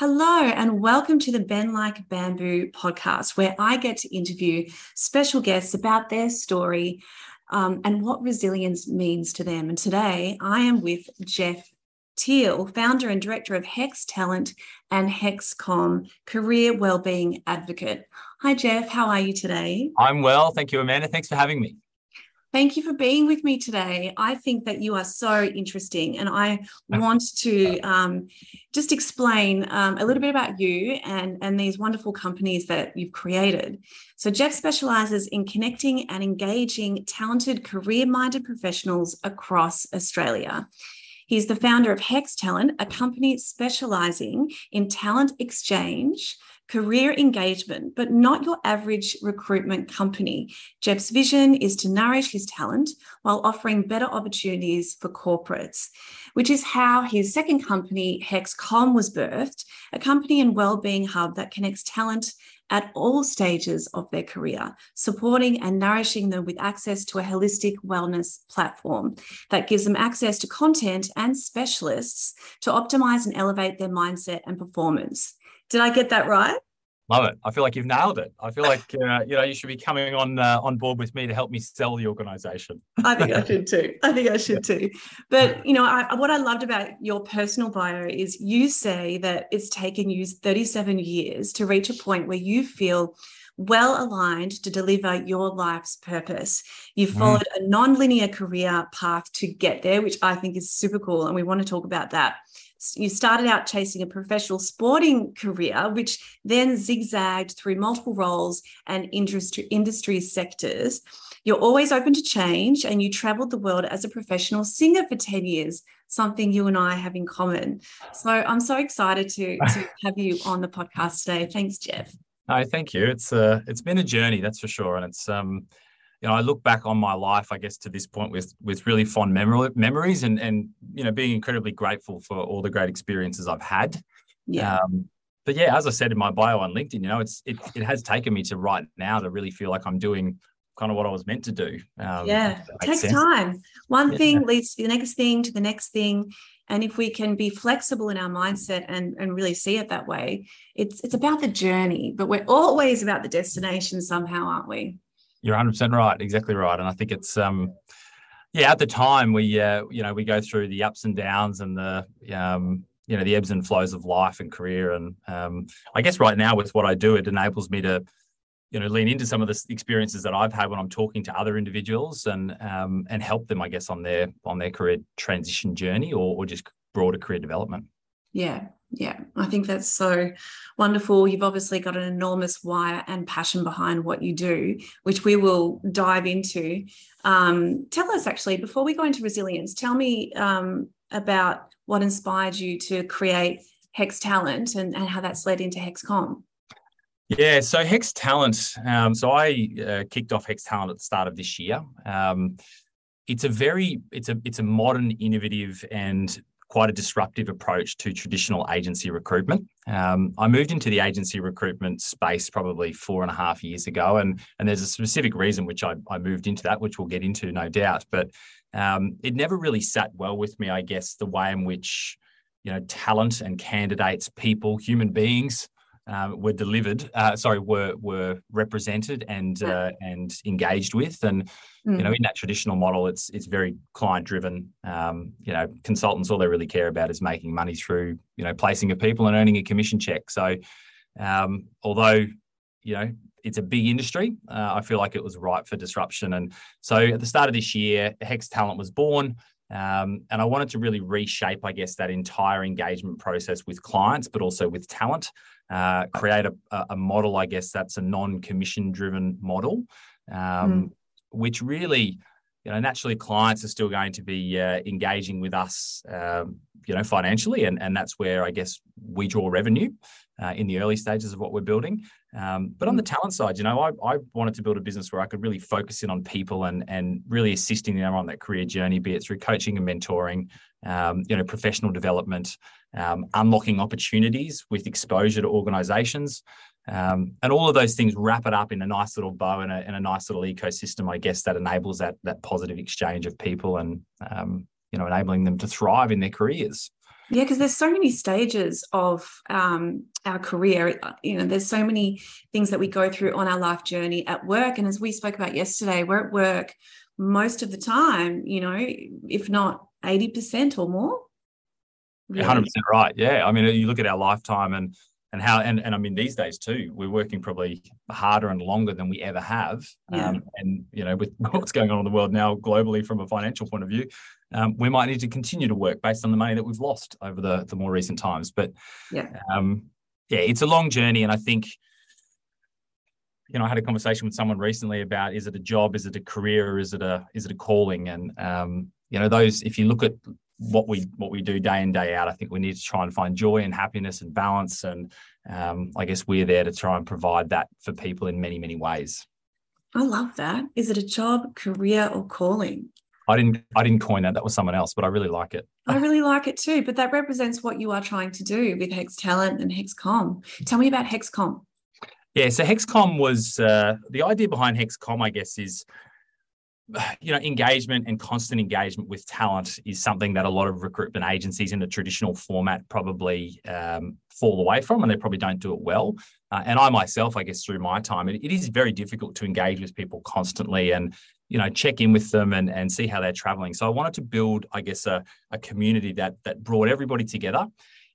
Hello, and welcome to the Bend Like Bamboo podcast, where I get to interview special guests about their story um, and what resilience means to them. And today I am with Jeff Teale, founder and director of Hex Talent and HexCom, career wellbeing advocate. Hi, Jeff. How are you today? I'm well. Thank you, Amanda. Thanks for having me. Thank you for being with me today. I think that you are so interesting, and I want to um, just explain um, a little bit about you and, and these wonderful companies that you've created. So, Jeff specializes in connecting and engaging talented, career minded professionals across Australia. He's the founder of Hex Talent, a company specializing in talent exchange career engagement, but not your average recruitment company. Jeff's vision is to nourish his talent while offering better opportunities for corporates, which is how his second company, HexCom, was birthed, a company and well-being hub that connects talent at all stages of their career, supporting and nourishing them with access to a holistic wellness platform that gives them access to content and specialists to optimize and elevate their mindset and performance. Did I get that right? Love it. I feel like you've nailed it. I feel like uh, you know you should be coming on uh, on board with me to help me sell the organization. I think I should too. I think I should too. But you know, I, what I loved about your personal bio is you say that it's taken you 37 years to reach a point where you feel well aligned to deliver your life's purpose. You mm. followed mm. a non-linear career path to get there, which I think is super cool, and we want to talk about that you started out chasing a professional sporting career, which then zigzagged through multiple roles and industry, industry sectors. You're always open to change, and you traveled the world as a professional singer for 10 years, something you and I have in common. So I'm so excited to, to have you on the podcast today. Thanks, Jeff. No, thank you. It's uh, it's been a journey, that's for sure, and it's um, you know, I look back on my life, I guess, to this point with with really fond memory, memories and and you know, being incredibly grateful for all the great experiences I've had. Yeah. Um, but yeah, as I said in my bio on LinkedIn, you know, it's it it has taken me to right now to really feel like I'm doing kind of what I was meant to do. Um, yeah, it takes sense. time. One yeah. thing leads to the next thing, to the next thing. And if we can be flexible in our mindset and, and really see it that way, it's it's about the journey, but we're always about the destination somehow, aren't we? You're 100 percent right, exactly right, and I think it's um, yeah. At the time, we uh, you know we go through the ups and downs and the um, you know the ebbs and flows of life and career, and um, I guess right now with what I do, it enables me to you know lean into some of the experiences that I've had when I'm talking to other individuals and um, and help them, I guess, on their on their career transition journey or, or just broader career development. Yeah, yeah, I think that's so wonderful. You've obviously got an enormous wire and passion behind what you do, which we will dive into. Um, tell us actually, before we go into resilience, tell me um, about what inspired you to create Hex Talent and, and how that's led into HexCom. Yeah, so Hex Talent. Um, so I uh, kicked off Hex Talent at the start of this year. Um, it's a very it's a it's a modern, innovative, and quite a disruptive approach to traditional agency recruitment. Um, I moved into the agency recruitment space probably four and a half years ago, and and there's a specific reason which I, I moved into that, which we'll get into no doubt. But um, it never really sat well with me, I guess, the way in which you know talent and candidates, people, human beings um, were delivered, uh, sorry, were were represented and uh, and engaged with, and mm. you know, in that traditional model, it's it's very client driven. Um, you know, consultants all they really care about is making money through you know placing of people and earning a commission check. So, um, although you know it's a big industry, uh, I feel like it was ripe for disruption. And so, at the start of this year, Hex Talent was born. Um, and I wanted to really reshape, I guess, that entire engagement process with clients, but also with talent uh, create a, a, model, I guess that's a non-commission driven model, um, mm. which really, you know, naturally clients are still going to be uh, engaging with us, um, you know, financially, and and that's where I guess we draw revenue uh, in the early stages of what we're building. Um, but on the hmm. talent side, you know, I, I wanted to build a business where I could really focus in on people and and really assisting them on that career journey, be it through coaching and mentoring, um, you know, professional development, um, unlocking opportunities with exposure to organizations. Um, and all of those things wrap it up in a nice little bow and a, a, nice little ecosystem, I guess, that enables that that positive exchange of people and um, you know enabling them to thrive in their careers. Yeah, because there's so many stages of um, our career. You know, there's so many things that we go through on our life journey at work. And as we spoke about yesterday, we're at work most of the time, you know, if not 80% or more. Really. 100% right. Yeah. I mean, you look at our lifetime and and how and, and I mean these days too, we're working probably harder and longer than we ever have. Yeah. Um, and you know, with what's going on in the world now globally from a financial point of view, um, we might need to continue to work based on the money that we've lost over the, the more recent times. But yeah, um, yeah, it's a long journey, and I think you know I had a conversation with someone recently about is it a job, is it a career, is it a is it a calling? And um, you know those if you look at what we what we do day in day out, I think we need to try and find joy and happiness and balance. And um, I guess we're there to try and provide that for people in many many ways. I love that. Is it a job, career, or calling? I didn't I didn't coin that. That was someone else, but I really like it. I really like it too. But that represents what you are trying to do with Hex Talent and HexCom. Tell me about HexCom. Yeah, so HexCom was uh, the idea behind HexCom, I guess, is you know engagement and constant engagement with talent is something that a lot of recruitment agencies in the traditional format probably um, fall away from and they probably don't do it well. Uh, and i myself i guess through my time it, it is very difficult to engage with people constantly and you know check in with them and, and see how they're traveling. So i wanted to build i guess a, a community that that brought everybody together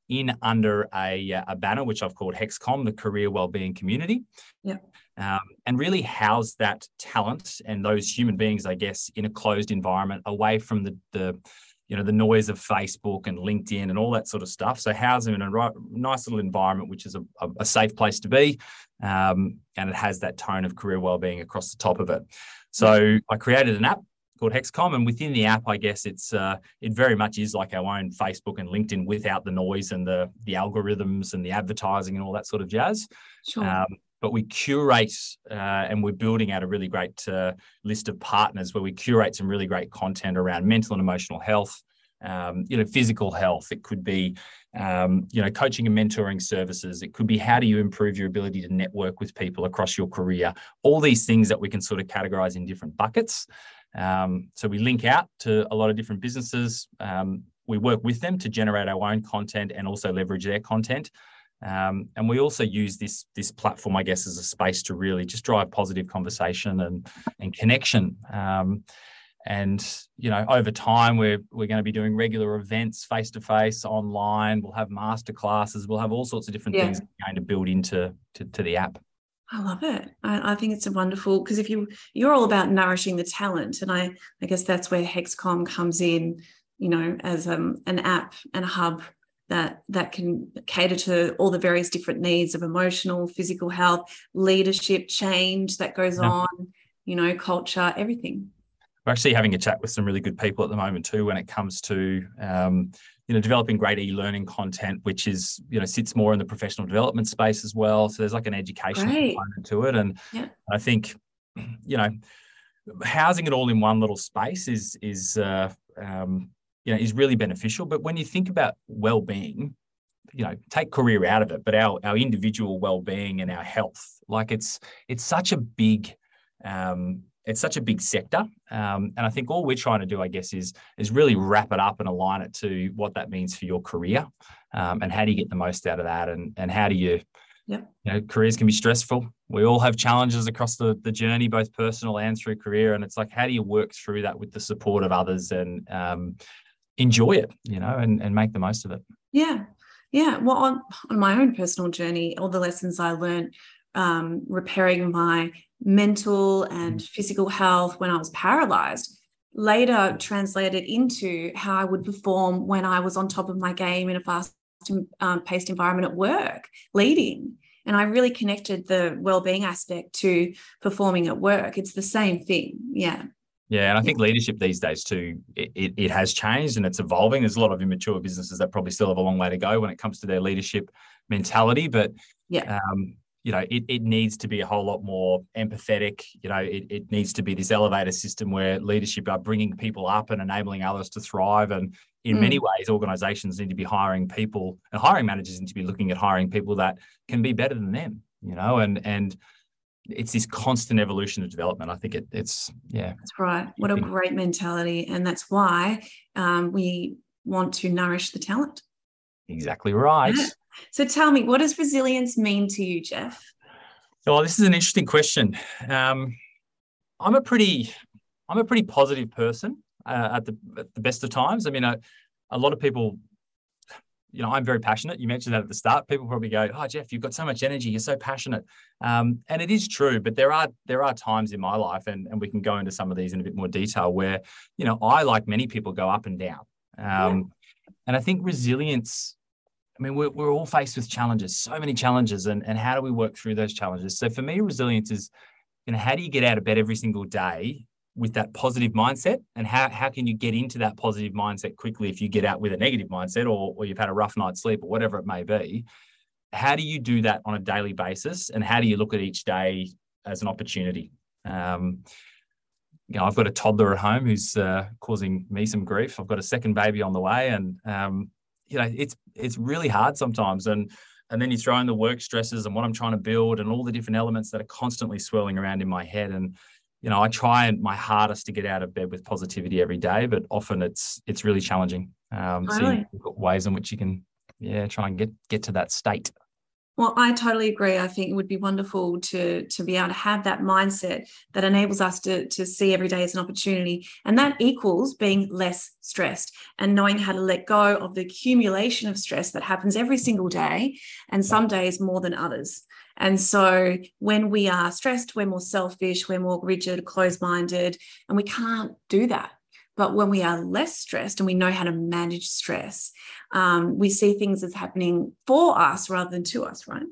in under a, a banner which i've called hexcom the career wellbeing community. Yeah um, and really house that talent and those human beings i guess in a closed environment away from the the you know the noise of facebook and linkedin and all that sort of stuff so house them in a right, nice little environment which is a, a safe place to be um, and it has that tone of career well-being across the top of it so I created an app called HexCom, and within the app, I guess it's uh, it very much is like our own Facebook and LinkedIn without the noise and the the algorithms and the advertising and all that sort of jazz. Sure. Um, but we curate uh, and we're building out a really great uh, list of partners where we curate some really great content around mental and emotional health, um, you know, physical health. It could be, um, you know, coaching and mentoring services. It could be how do you improve your ability to network with people across your career. All these things that we can sort of categorize in different buckets. Um, so we link out to a lot of different businesses. Um, we work with them to generate our own content and also leverage their content. Um, and we also use this this platform, I guess, as a space to really just drive positive conversation and and connection. Um, and you know, over time, we're we're going to be doing regular events, face to face, online. We'll have master classes. We'll have all sorts of different yeah. things going to build into to, to the app. I love it. I, I think it's a wonderful because if you you're all about nourishing the talent, and I I guess that's where Hexcom comes in. You know, as um, an app and a hub that that can cater to all the various different needs of emotional, physical health, leadership, change that goes yeah. on. You know, culture, everything we're actually having a chat with some really good people at the moment too when it comes to um, you know developing great e-learning content which is you know sits more in the professional development space as well so there's like an educational component to it and yeah. i think you know housing it all in one little space is is uh, um, you know is really beneficial. But when you think about well-being you know take career out of it but our our individual well-being and our health like it's it's such a big um, it's such a big sector, um, and I think all we're trying to do, I guess, is is really wrap it up and align it to what that means for your career, um, and how do you get the most out of that, and and how do you, yeah, you know, careers can be stressful. We all have challenges across the the journey, both personal and through career, and it's like how do you work through that with the support of others? And um, enjoy it, you know, and and make the most of it. Yeah, yeah. Well, on on my own personal journey, all the lessons I learned um, repairing my mental and mm. physical health when I was paralyzed later translated into how I would perform when I was on top of my game in a fast um, paced environment at work, leading. And I really connected the well-being aspect to performing at work. It's the same thing. Yeah. Yeah, and I think leadership these days too, it, it, has changed and it's evolving. There's a lot of immature businesses that probably still have a long way to go when it comes to their leadership mentality. But yeah, um, you know, it, it needs to be a whole lot more empathetic. You know, it, it needs to be this elevator system where leadership are bringing people up and enabling others to thrive. And in mm. many ways, organizations need to be hiring people and hiring managers need to be looking at hiring people that can be better than them, you know, and, and, it's this constant evolution of development. I think it, it's yeah. That's right. What a great mentality, and that's why um, we want to nourish the talent. Exactly right. Yeah. So tell me, what does resilience mean to you, Jeff? Well, this is an interesting question. Um, I'm a pretty, I'm a pretty positive person uh, at the at the best of times. I mean, a, a lot of people, you know, I'm very passionate. You mentioned that at the start. People probably go, "Oh, Jeff, you've got so much energy. You're so passionate," um, and it is true. But there are there are times in my life, and and we can go into some of these in a bit more detail, where you know I, like many people, go up and down. Um, yeah. And I think resilience I mean, we're, we're all faced with challenges, so many challenges, and, and how do we work through those challenges? So for me, resilience is, you know, how do you get out of bed every single day with that positive mindset? And how, how can you get into that positive mindset quickly if you get out with a negative mindset or, or you've had a rough night's sleep or whatever it may be? How do you do that on a daily basis? And how do you look at each day as an opportunity? Um, you know, I've got a toddler at home who's uh, causing me some grief. I've got a second baby on the way, and um, you know, it's it's really hard sometimes. And and then you throw in the work stresses and what I'm trying to build and all the different elements that are constantly swirling around in my head. And you know, I try my hardest to get out of bed with positivity every day, but often it's it's really challenging. Um, really? So ways in which you can, yeah, try and get get to that state. Well, I totally agree. I think it would be wonderful to to be able to have that mindset that enables us to to see every day as an opportunity, and that equals being less stressed and knowing how to let go of the accumulation of stress that happens every single day, and some days more than others. And so, when we are stressed, we're more selfish, we're more rigid, closed minded, and we can't do that. But when we are less stressed and we know how to manage stress, um, we see things as happening for us rather than to us, right?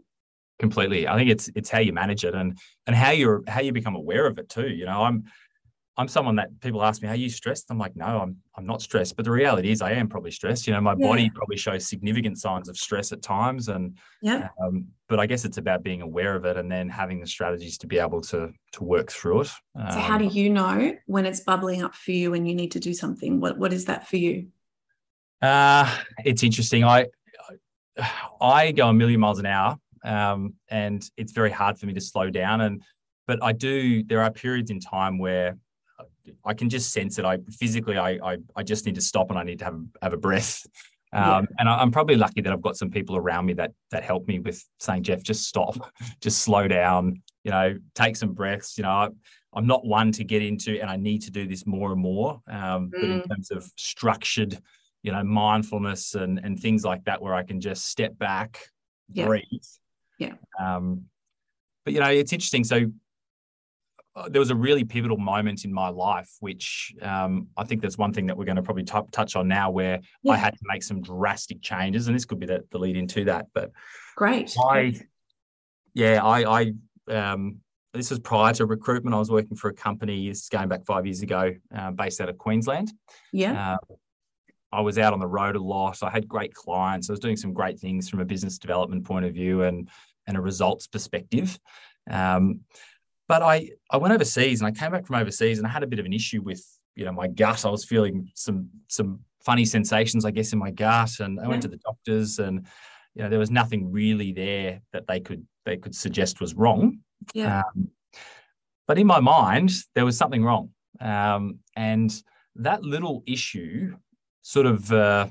Completely. I think it's it's how you manage it and and how you're how you become aware of it too. You know, I'm I'm someone that people ask me, "Are you stressed?" I'm like, "No, I'm I'm not stressed." But the reality is, I am probably stressed. You know, my yeah. body probably shows significant signs of stress at times, and yeah. Um, but I guess it's about being aware of it and then having the strategies to be able to to work through it. Um, so, how do you know when it's bubbling up for you and you need to do something? What what is that for you? Uh, it's interesting. I I go a million miles an hour, um, and it's very hard for me to slow down. And but I do. There are periods in time where I can just sense it. I physically, I, I, I just need to stop and I need to have have a breath. Um, yeah. And I, am probably lucky that I've got some people around me that that help me with saying, Jeff, just stop, just slow down. You know, take some breaths. You know, I, I'm not one to get into, and I need to do this more and more. Um, mm. But in mm. terms of structured, you know, mindfulness and and things like that, where I can just step back, yeah. breathe. Yeah. Um, but you know, it's interesting. So uh, there was a really pivotal moment in my life, which um, I think that's one thing that we're going to probably t- touch on now, where yeah. I had to make some drastic changes, and this could be the, the lead into that. But great, I, yeah, I, I, um, this was prior to recruitment. I was working for a company, this is going back five years ago, uh, based out of Queensland. Yeah. Uh, I was out on the road a lot. I had great clients. I was doing some great things from a business development point of view and and a results perspective. Um, but I I went overseas and I came back from overseas and I had a bit of an issue with you know my gut. I was feeling some some funny sensations, I guess, in my gut, and I went to the doctors and you know there was nothing really there that they could they could suggest was wrong. Yeah. Um, but in my mind, there was something wrong, um, and that little issue sort of uh,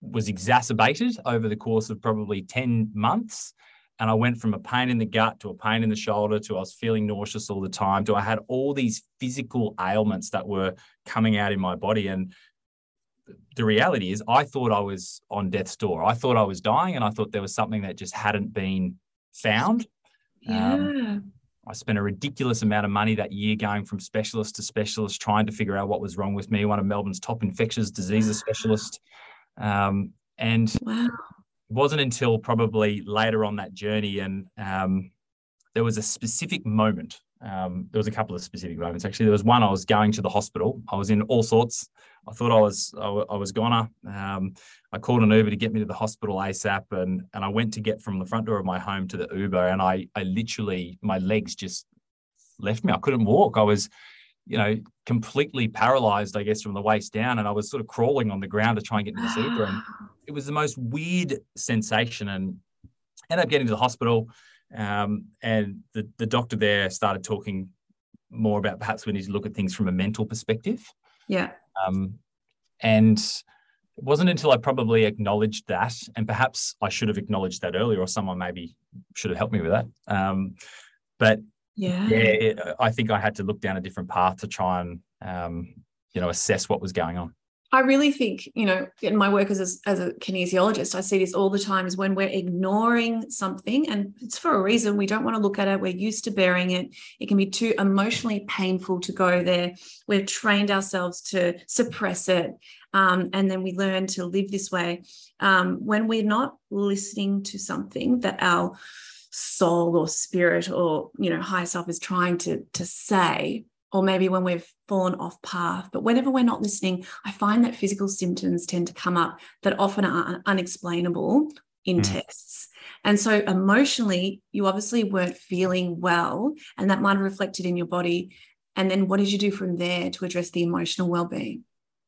was exacerbated over the course of probably ten months and I went from a pain in the gut to a pain in the shoulder to I was feeling nauseous all the time to I had all these physical ailments that were coming out in my body. And the reality is, I thought I was on death's door. I thought I was dying, and I thought there was something that just hadn't been found. Yeah. Um, I spent a ridiculous amount of money that year going from specialist to specialist, trying to figure out what was wrong with me. One of Melbourne's top infectious diseases specialists. Um, and wow it wasn't until probably later on that journey and um, there was a specific moment um, there was a couple of specific moments. Actually there was one i was going to the hospital. I was in all sorts. I thought i was i, I was goner um, i called an uber to get me to the hospital asap and and i went to get from the front door of my home to the uber and i i literally my legs just left me. I couldn't walk. I was you know, completely paralyzed, I guess, from the waist down. And I was sort of crawling on the ground to try and get into the Uber. And it was the most weird sensation. And ended up getting to the hospital. Um, and the, the doctor there started talking more about perhaps we need to look at things from a mental perspective. Yeah. Um, and it wasn't until I probably acknowledged that, and perhaps I should have acknowledged that earlier, or someone maybe should have helped me with that. Um, but yeah, yeah, it, I think I had to look down a different path to try and um, you know assess what was going on. I really think, you know, in my work as a, as a kinesiologist, I see this all the time is when we're ignoring something and it's for a reason. We don't want to look at it. We're used to bearing it. It can be too emotionally painful to go there. We've trained ourselves to suppress it. Um, and then we learn to live this way. Um, when we're not listening to something that our soul or spirit or, you know, higher self is trying to, to say, or maybe when we've fallen off path. But whenever we're not listening, I find that physical symptoms tend to come up that often are unexplainable in mm. tests. And so emotionally, you obviously weren't feeling well, and that might have reflected in your body. And then what did you do from there to address the emotional well-being?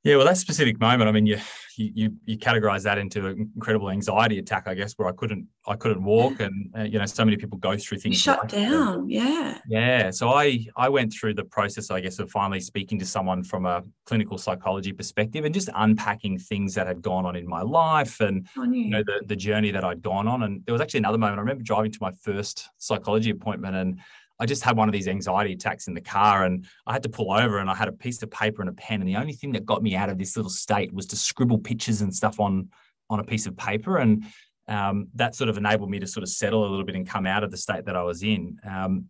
Yeah, well, that specific moment, I mean, you you you categorize that into an incredible anxiety attack, I guess, where I couldn't I couldn't walk, and uh, you know, so many people go through things. You shut like down, that. yeah. Yeah, so I I went through the process, I guess, of finally speaking to someone from a clinical psychology perspective, and just unpacking things that had gone on in my life, and you know, the the journey that I'd gone on. And there was actually another moment. I remember driving to my first psychology appointment, and I just had one of these anxiety attacks in the car and I had to pull over and I had a piece of paper and a pen. And the only thing that got me out of this little state was to scribble pictures and stuff on, on a piece of paper. And um, that sort of enabled me to sort of settle a little bit and come out of the state that I was in. Um,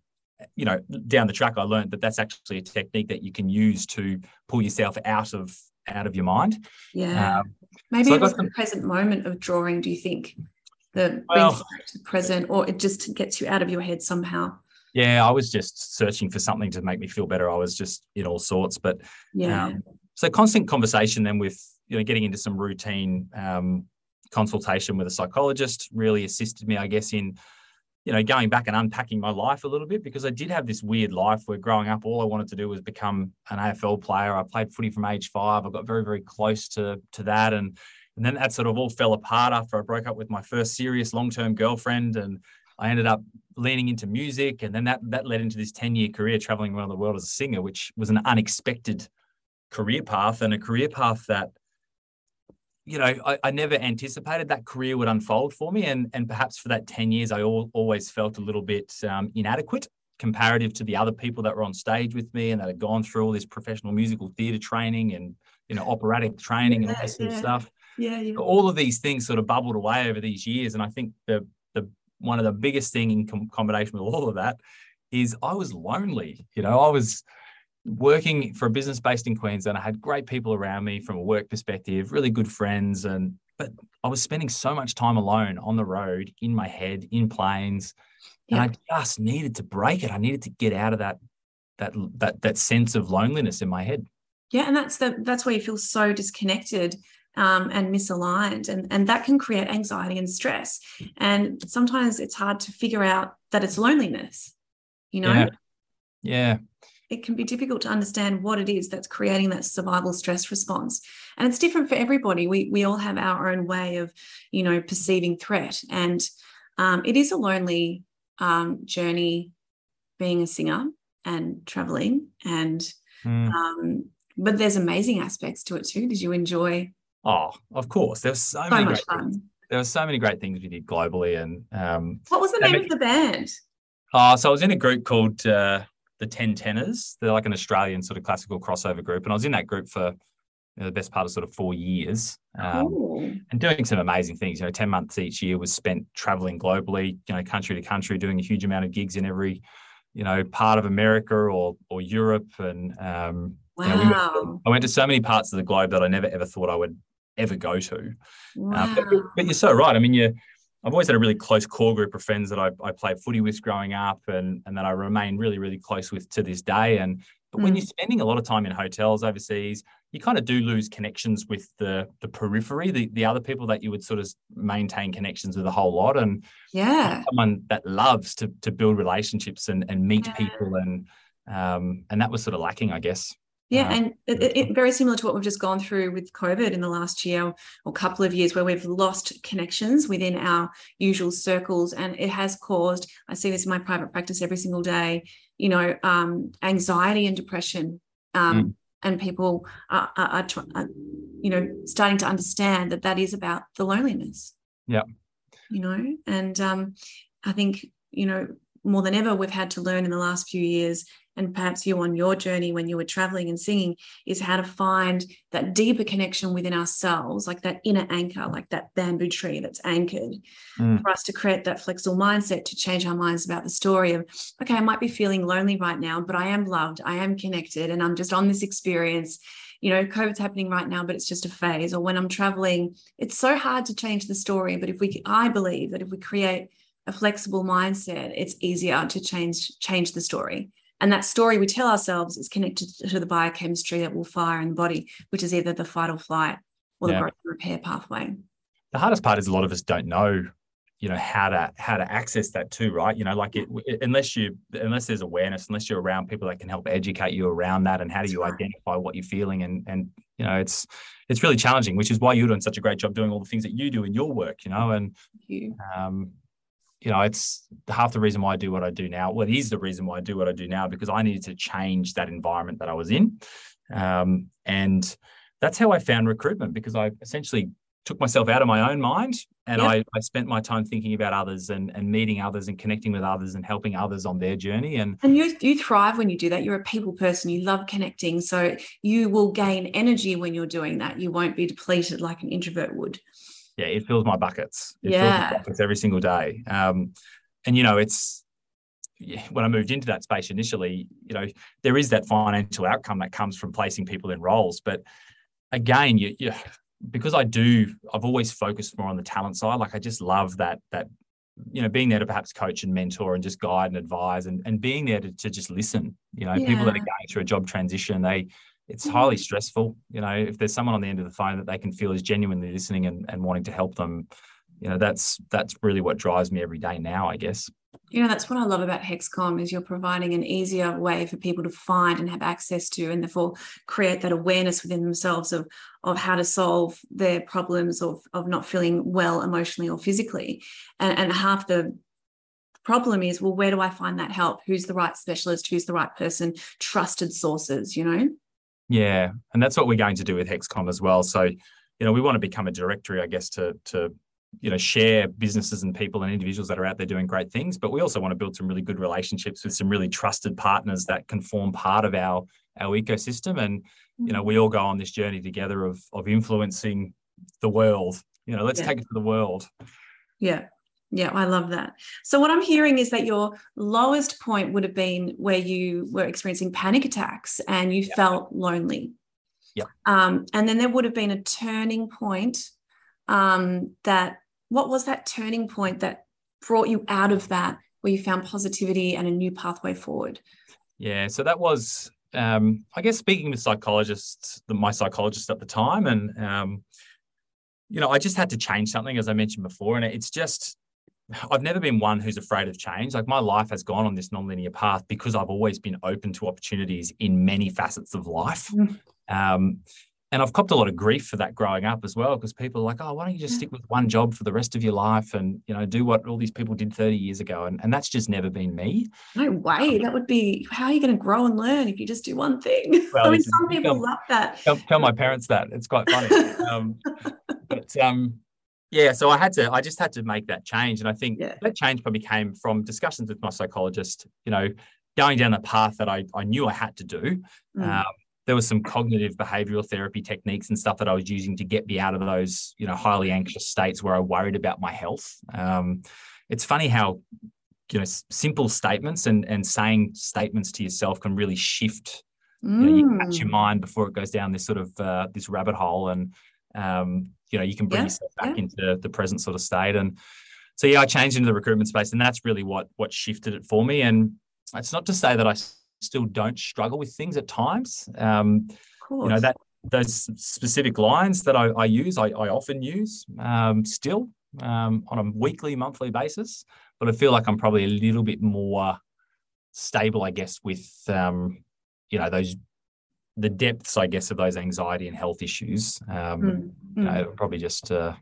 you know, down the track, I learned that that's actually a technique that you can use to pull yourself out of out of your mind. Yeah, um, maybe so it was the present moment of drawing. Do you think the well, the present, or it just gets you out of your head somehow? Yeah, I was just searching for something to make me feel better. I was just in all sorts, but yeah. Um, so constant conversation then with you know getting into some routine um, consultation with a psychologist really assisted me, I guess, in you know going back and unpacking my life a little bit because I did have this weird life where growing up all I wanted to do was become an AFL player. I played footy from age five. I got very very close to to that and. And then that sort of all fell apart after I broke up with my first serious long term girlfriend. And I ended up leaning into music, and then that that led into this ten year career traveling around the world as a singer, which was an unexpected career path and a career path that you know I, I never anticipated that career would unfold for me, and and perhaps for that ten years I al- always felt a little bit um, inadequate comparative to the other people that were on stage with me and that had gone through all this professional musical theatre training and you know operatic training yeah, and all this sort yeah. of stuff. Yeah, yeah. All of these things sort of bubbled away over these years, and I think the one of the biggest thing in com- combination with all of that is I was lonely. You know, I was working for a business based in Queensland. I had great people around me from a work perspective, really good friends, and but I was spending so much time alone on the road, in my head, in planes, yeah. and I just needed to break it. I needed to get out of that that that that sense of loneliness in my head. Yeah, and that's the that's where you feel so disconnected um, and misaligned. And, and that can create anxiety and stress. And sometimes it's hard to figure out that it's loneliness, you know? Yeah. yeah. It can be difficult to understand what it is that's creating that survival stress response. And it's different for everybody. We, we all have our own way of, you know, perceiving threat. And um, it is a lonely um, journey being a singer and traveling and mm. um, but there's amazing aspects to it too. Did you enjoy Oh, of course. There was so, so many great fun. Things. There were so many great things we did globally. And um, what was the name of the band? Oh, so I was in a group called uh, the Ten Tenors. They're like an Australian sort of classical crossover group, and I was in that group for you know, the best part of sort of four years, um, cool. and doing some amazing things. You know, ten months each year was spent traveling globally, you know, country to country, doing a huge amount of gigs in every, you know, part of America or or Europe, and um, wow. You know, we went, I went to so many parts of the globe that I never ever thought I would ever go to. Wow. Uh, but, but, you're so right. I mean, you I've always had a really close core group of friends that I, I played footy with growing up and, and that I remain really, really close with to this day. And but mm. when you're spending a lot of time in hotels overseas, you kind of do lose connections with the the periphery, the, the other people that you would sort of maintain connections with a whole lot. And yeah, someone that loves to to build relationships and, and meet yeah. people and um and that was sort of lacking, I guess. Yeah, uh, and it, it, very similar to what we've just gone through with COVID in the last year or couple of years, where we've lost connections within our usual circles, and it has caused. I see this in my private practice every single day. You know, um, anxiety and depression. Um, mm. and people are, are, are, are, you know starting to understand that that is about the loneliness yeah you know and um, i think you know more than ever we've had to learn in the last few years and perhaps you on your journey when you were traveling and singing is how to find that deeper connection within ourselves like that inner anchor like that bamboo tree that's anchored mm. for us to create that flexible mindset to change our minds about the story of okay i might be feeling lonely right now but i am loved i am connected and i'm just on this experience. You know covid's happening right now but it's just a phase. Or when i'm traveling it's so hard to change the story but if we i believe that if we create a flexible mindset it's easier to change change the story and that story we tell ourselves is connected to the biochemistry that will fire in the body, which is either the fight or flight or the growth and repair pathway. The hardest part is a lot of us don't know, you know, how to how to access that too, right? You know, like it, unless you unless there's awareness, unless you're around people that can help educate you around that, and how do you right. identify what you're feeling, and and you know, it's it's really challenging, which is why you're doing such a great job doing all the things that you do in your work, you know, and you. um, you know, it's half the reason why I do what I do now. Well, it is the reason why I do what I do now because I needed to change that environment that I was in. Um, and that's how I found recruitment because I essentially took myself out of my own mind and yep. I, I spent my time thinking about others and, and meeting others and connecting with others and helping others on their journey. And and you you thrive when you do that. You're a people person. You love connecting. So you will gain energy when you're doing that. You won't be depleted like an introvert would yeah, it fills my buckets. It yeah. fills buckets every single day. Um, and you know, it's when I moved into that space initially, you know, there is that financial outcome that comes from placing people in roles. But again, you, you because I do, I've always focused more on the talent side. Like I just love that that you know being there to perhaps coach and mentor and just guide and advise and, and being there to, to just listen you know yeah. people that are going through a job transition they it's mm-hmm. highly stressful. You know, if there's someone on the end of the phone that they can feel is genuinely listening and, and wanting to help them, you know, that's that's really what drives me every day now, I guess. You know, that's what I love about Hexcom is you're providing an easier way for people to find and have access to, and therefore create that awareness within themselves of of how to solve their problems of of not feeling well emotionally or physically. And, and half the problem is, well, where do I find that help? Who's the right specialist? Who's the right person? Trusted sources, you know. Yeah, and that's what we're going to do with Hexcom as well. So, you know, we want to become a directory, I guess, to to you know share businesses and people and individuals that are out there doing great things. But we also want to build some really good relationships with some really trusted partners that can form part of our our ecosystem. And you know, mm. we all go on this journey together of of influencing the world. You know, let's yeah. take it to the world. Yeah, yeah, I love that. So, what I'm hearing is that your lowest point would have been where you were experiencing panic attacks and you felt lonely. Yeah. Um, and then there would have been a turning point um, that, what was that turning point that brought you out of that where you found positivity and a new pathway forward? Yeah. So, that was, um, I guess, speaking with psychologists, my psychologist at the time, and, um, you know, I just had to change something, as I mentioned before. And it's just, I've never been one who's afraid of change. Like my life has gone on this nonlinear path because I've always been open to opportunities in many facets of life. Mm. Um, and I've copped a lot of grief for that growing up as well, because people are like, oh, why don't you just stick with one job for the rest of your life and, you know, do what all these people did 30 years ago. And, and that's just never been me. No way. That would be, how are you going to grow and learn if you just do one thing? Well, I mean, some people tell, love that. Tell, tell, my parents that. It's quite funny. um, but, um, yeah so i had to i just had to make that change and i think yeah. that change probably came from discussions with my psychologist you know going down the path that i, I knew i had to do mm. um, there was some cognitive behavioral therapy techniques and stuff that i was using to get me out of those you know highly anxious states where i worried about my health um, it's funny how you know simple statements and and saying statements to yourself can really shift you, know, you catch your mm. mind before it goes down this sort of uh, this rabbit hole and um, you know you can bring yeah, yourself back yeah. into the present sort of state. And so yeah i changed into the recruitment space and that's really what what shifted it for me. And it's not to say that i still don't struggle with things at times. Um, you know that those specific lines that i, I use I, I, often use um, still um, on a weekly monthly basis. But i feel like i'm probably a little bit more stable i guess with um, you know those the depths, I guess, of those anxiety and health issues, um, mm. you know, hmm. probably just, uh,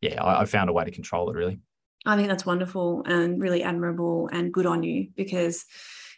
yeah, I, I, found a way to control it really. I think that's wonderful and really admirable and good on you because,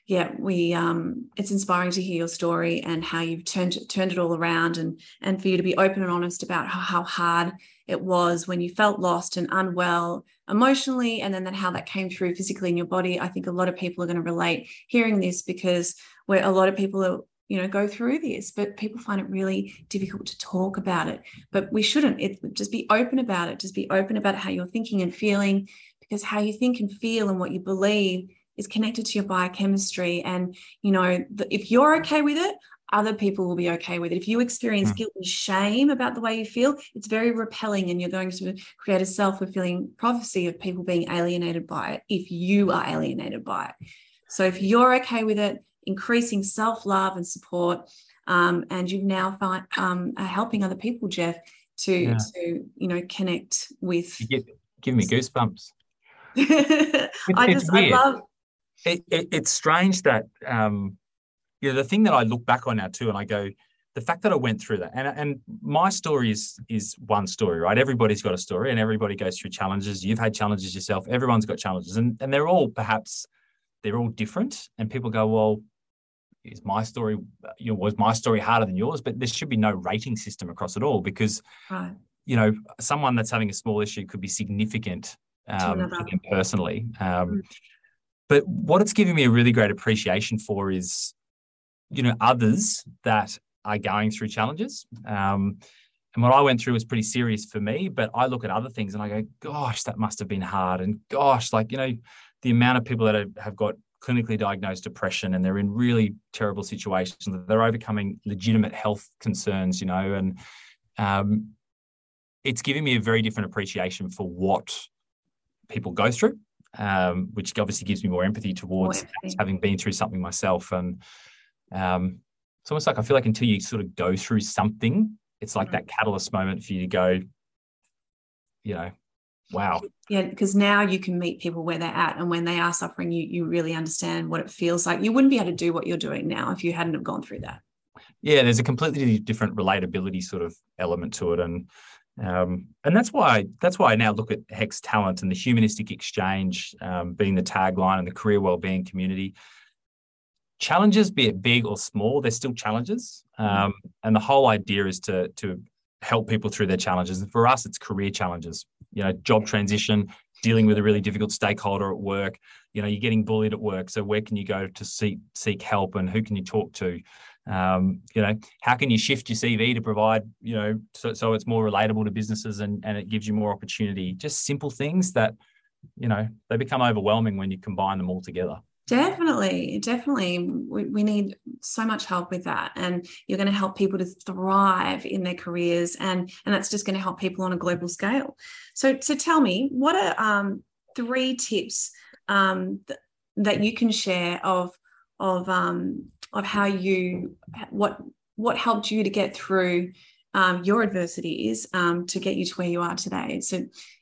yeah, we um, it's inspiring to hear your story and how you've turned turned it all around, and and for you to be open and honest about how, how hard it was when you felt lost and unwell emotionally, and then that how that came through physically in your body. I think a lot of people are going to relate hearing this because where a lot of people are you know go through this but people find it really difficult to talk about it. But we shouldn't. It just be open about it. Just be open about how you're thinking and feeling because how you think and feel and what you believe is connected to your biochemistry. And you know the, if you're okay with it other people will be okay with it. If you experience mm. guilt and shame about the way you feel it's very repelling and you're going to create a self-fulfilling prophecy of people being alienated by it if you are alienated by it. So if you're okay with it increasing self love and support. Um, and you've now find, um, are helping other people, Jeff, to yeah. to you know connect with. Give, give me goosebumps. I just I love. It, it, it's strange that um, you know the thing that I look back on now too, and I go, the fact that I went through that, and and my story is is one story, right? Everybody's got a story, and everybody goes through challenges. You've had challenges yourself. Everyone's got challenges, and and they're all perhaps they're all different. And people go, well, is my story you know was my story harder than yours but there should be no rating system across it all because right. you know someone that's having a small issue could be significant um, personally um, mm. but what it's giving me a really great appreciation for is you know others that are going through challenges um, and what I went through was pretty serious for me, but I look at other things and I go, gosh, that must have been hard. And gosh, like, you know, the amount of people that have got clinically diagnosed depression and they're in really terrible situations. They're overcoming legitimate health concerns, you know, and um, it's giving me a very different appreciation for what people go through, um, which obviously gives me more empathy towards more having been through something myself. And um, it's almost like I feel like until you sort of go through something, it's like mm-hmm. that catalyst moment for you to go, you know, Wow. Yeah, because now you can meet people where they're at, and when they are suffering, you you really understand what it feels like. You wouldn't be able to do what you're doing now if you hadn't have gone through that. Yeah, there's a completely different relatability sort of element to it, and um, and that's why that's why I now look at Hex Talent and the humanistic exchange um, being the tagline and the career wellbeing community. Challenges, be it big or small, they're still challenges, mm-hmm. um, and the whole idea is to to help people through their challenges. And for us, it's career challenges you know, job transition, dealing with a really difficult stakeholder at work. You know, you're getting bullied at work. So where can you go to seek seek help, and who can you talk to? Um, you know, how can you shift your CV to provide, you know, so, so it's more relatable to businesses and and it gives you more opportunity. Just simple things that, you know, they become overwhelming when you combine them all together. Definitely, definitely. We, we need so much help with that. And you're going to help people to thrive in their careers. And, and that's just going to help people on a global scale. So, so tell me, what are um, three tips um, th- that you can share of, of, um, of how you, what, what helped you to get through um, your adversities um, to get you to where you are today. So,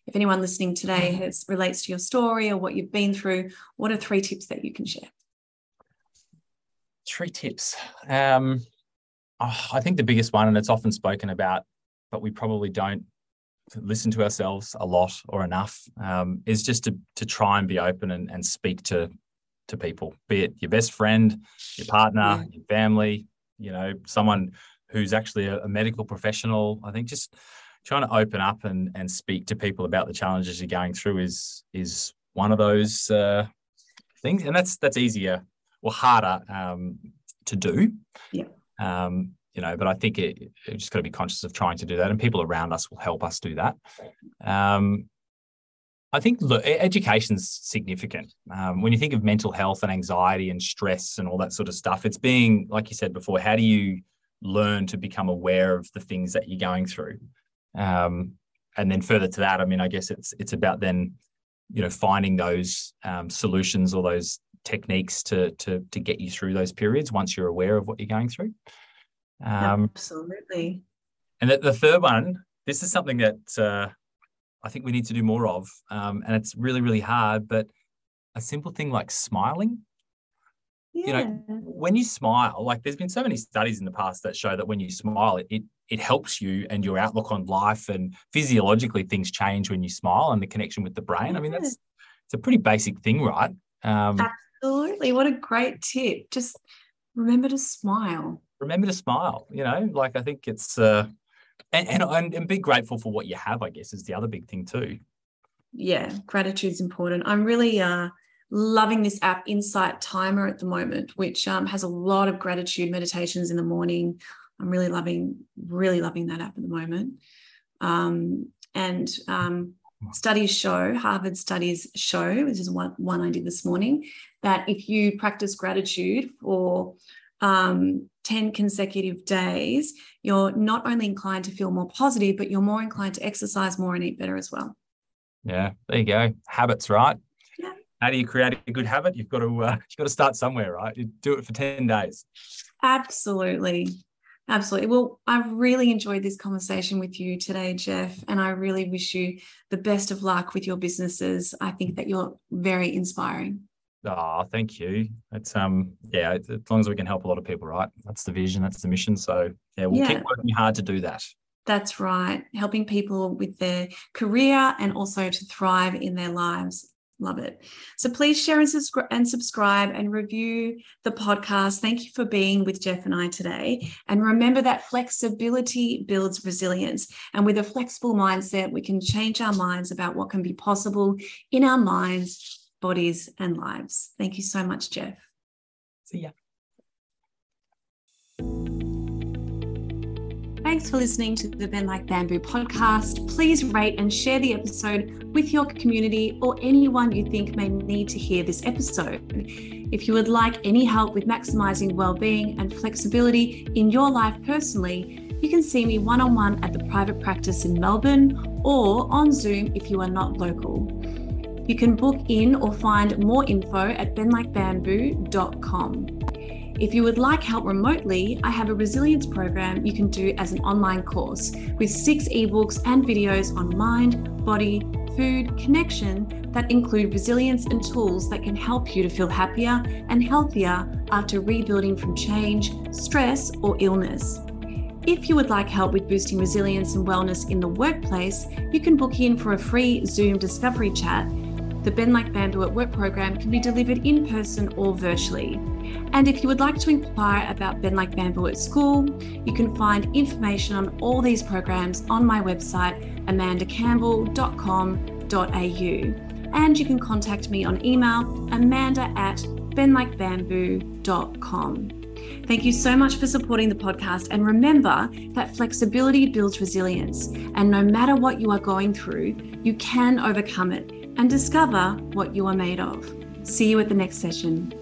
if anyone listening today mm-hmm. has relates to your story or what you've been through, what are three tips that you can share? Three tips. Um, oh, I think the biggest one, and it's often spoken about, but we probably don't listen to ourselves a lot or enough, um, is just to to try and be open and, and speak to to people, be it your best friend, your partner, yeah. your family, you know, someone who's actually a, a, medical professional. I think just trying to open up and and speak to people about the challenges you're going through is is one of those uh, things, and that's that's easier or harder um, to do. Yeah. Um, you know, but I think it, it just got to be conscious of trying to do that, and people around us will help us do that. Um, I think look, education's significant. Um, when you think of mental health and anxiety and stress and all that sort of stuff, it's being like you said before. How do you learn to become aware of the things that you're going through. Um, and then further to that, I mean, I guess it's it's about then, you know, finding those um, solutions or those techniques to to to get you through those periods once you're aware of what you're going through. Um, Absolutely. And the, the, third one, this is something that uh, I think we need to do more of, um, and it's really really hard. But a simple thing like smiling yeah. you know when you smile like there's been so many studies in the past that show that when you smile it, it it helps you and your outlook on life and physiologically things change when you smile and the connection with the brain i mean that's it's a pretty basic thing right um, Absolutely. What a great tip. Just remember to smile. Remember to smile. You know, like I think it's uh and, and and be grateful for what you have, I guess, is the other big thing too. Yeah, gratitude's important. I'm really uh loving this app Insight Timer at the moment, which um, has a lot of gratitude meditations in the morning. I'm really loving, really loving that app at the moment. Um, and um, studies show, Harvard studies show, this is one, one I did this morning, that if you practice gratitude for um, 10 consecutive days, you're not only inclined to feel more positive, but you're more inclined to exercise more and eat better as well. Yeah, there you go. Habits, right? How do you create a good habit? You've got to uh, you've got to start somewhere, right? You do it for 10 days. Absolutely. Absolutely. Well, I've really enjoyed this conversation with you today, Jeff, and I really wish you the best of luck with your businesses. I think that you're very inspiring. Oh, thank you. It's um, yeah. As long as we can help a lot of people, right? That's the vision. That's the mission. So yeah, we'll yeah. keep working hard to do that. That's right. Helping people with their career and also to thrive in their lives. Love it. So please share and, subscri- and subscribe and review the podcast. Thank you for being with Jeff and I today. And remember that flexibility builds resilience. And with a flexible mindset, we can change our minds about what can be possible in our minds, bodies, and lives. Thank you so much, Jeff. See ya. Thanks for listening to the Bend Like Bamboo podcast. Please rate and share the episode with your community or anyone you think may need to hear this episode. If you would like any help with maximizing well-being and flexibility in your life personally, you can see me one-on-one at the private practice in Melbourne or on Zoom if you are not local. You can book in or find more info at bendlikebamboo.com. If you would like help remotely, I have a resilience program you can do as an online course with six ebooks and videos on mind, body, food, connection that include resilience and tools that can help you to feel happier and healthier after rebuilding from change, stress, or illness. If you would like help with boosting resilience and wellness in the workplace, you can book in for a free Zoom discovery chat. The Bend Like Bamboo at Work program can be delivered in person or virtually. And if you would like to inquire about Bend Like Bamboo at school, you can find information on all these programs on my website, amandacampbell.com.au. And you can contact me on email, amanda at bendlikebamboo.com. Thank you so much for supporting the podcast. And remember that flexibility builds resilience. And no matter what you are going through, you can overcome it and discover what you are made of. See you at the next session.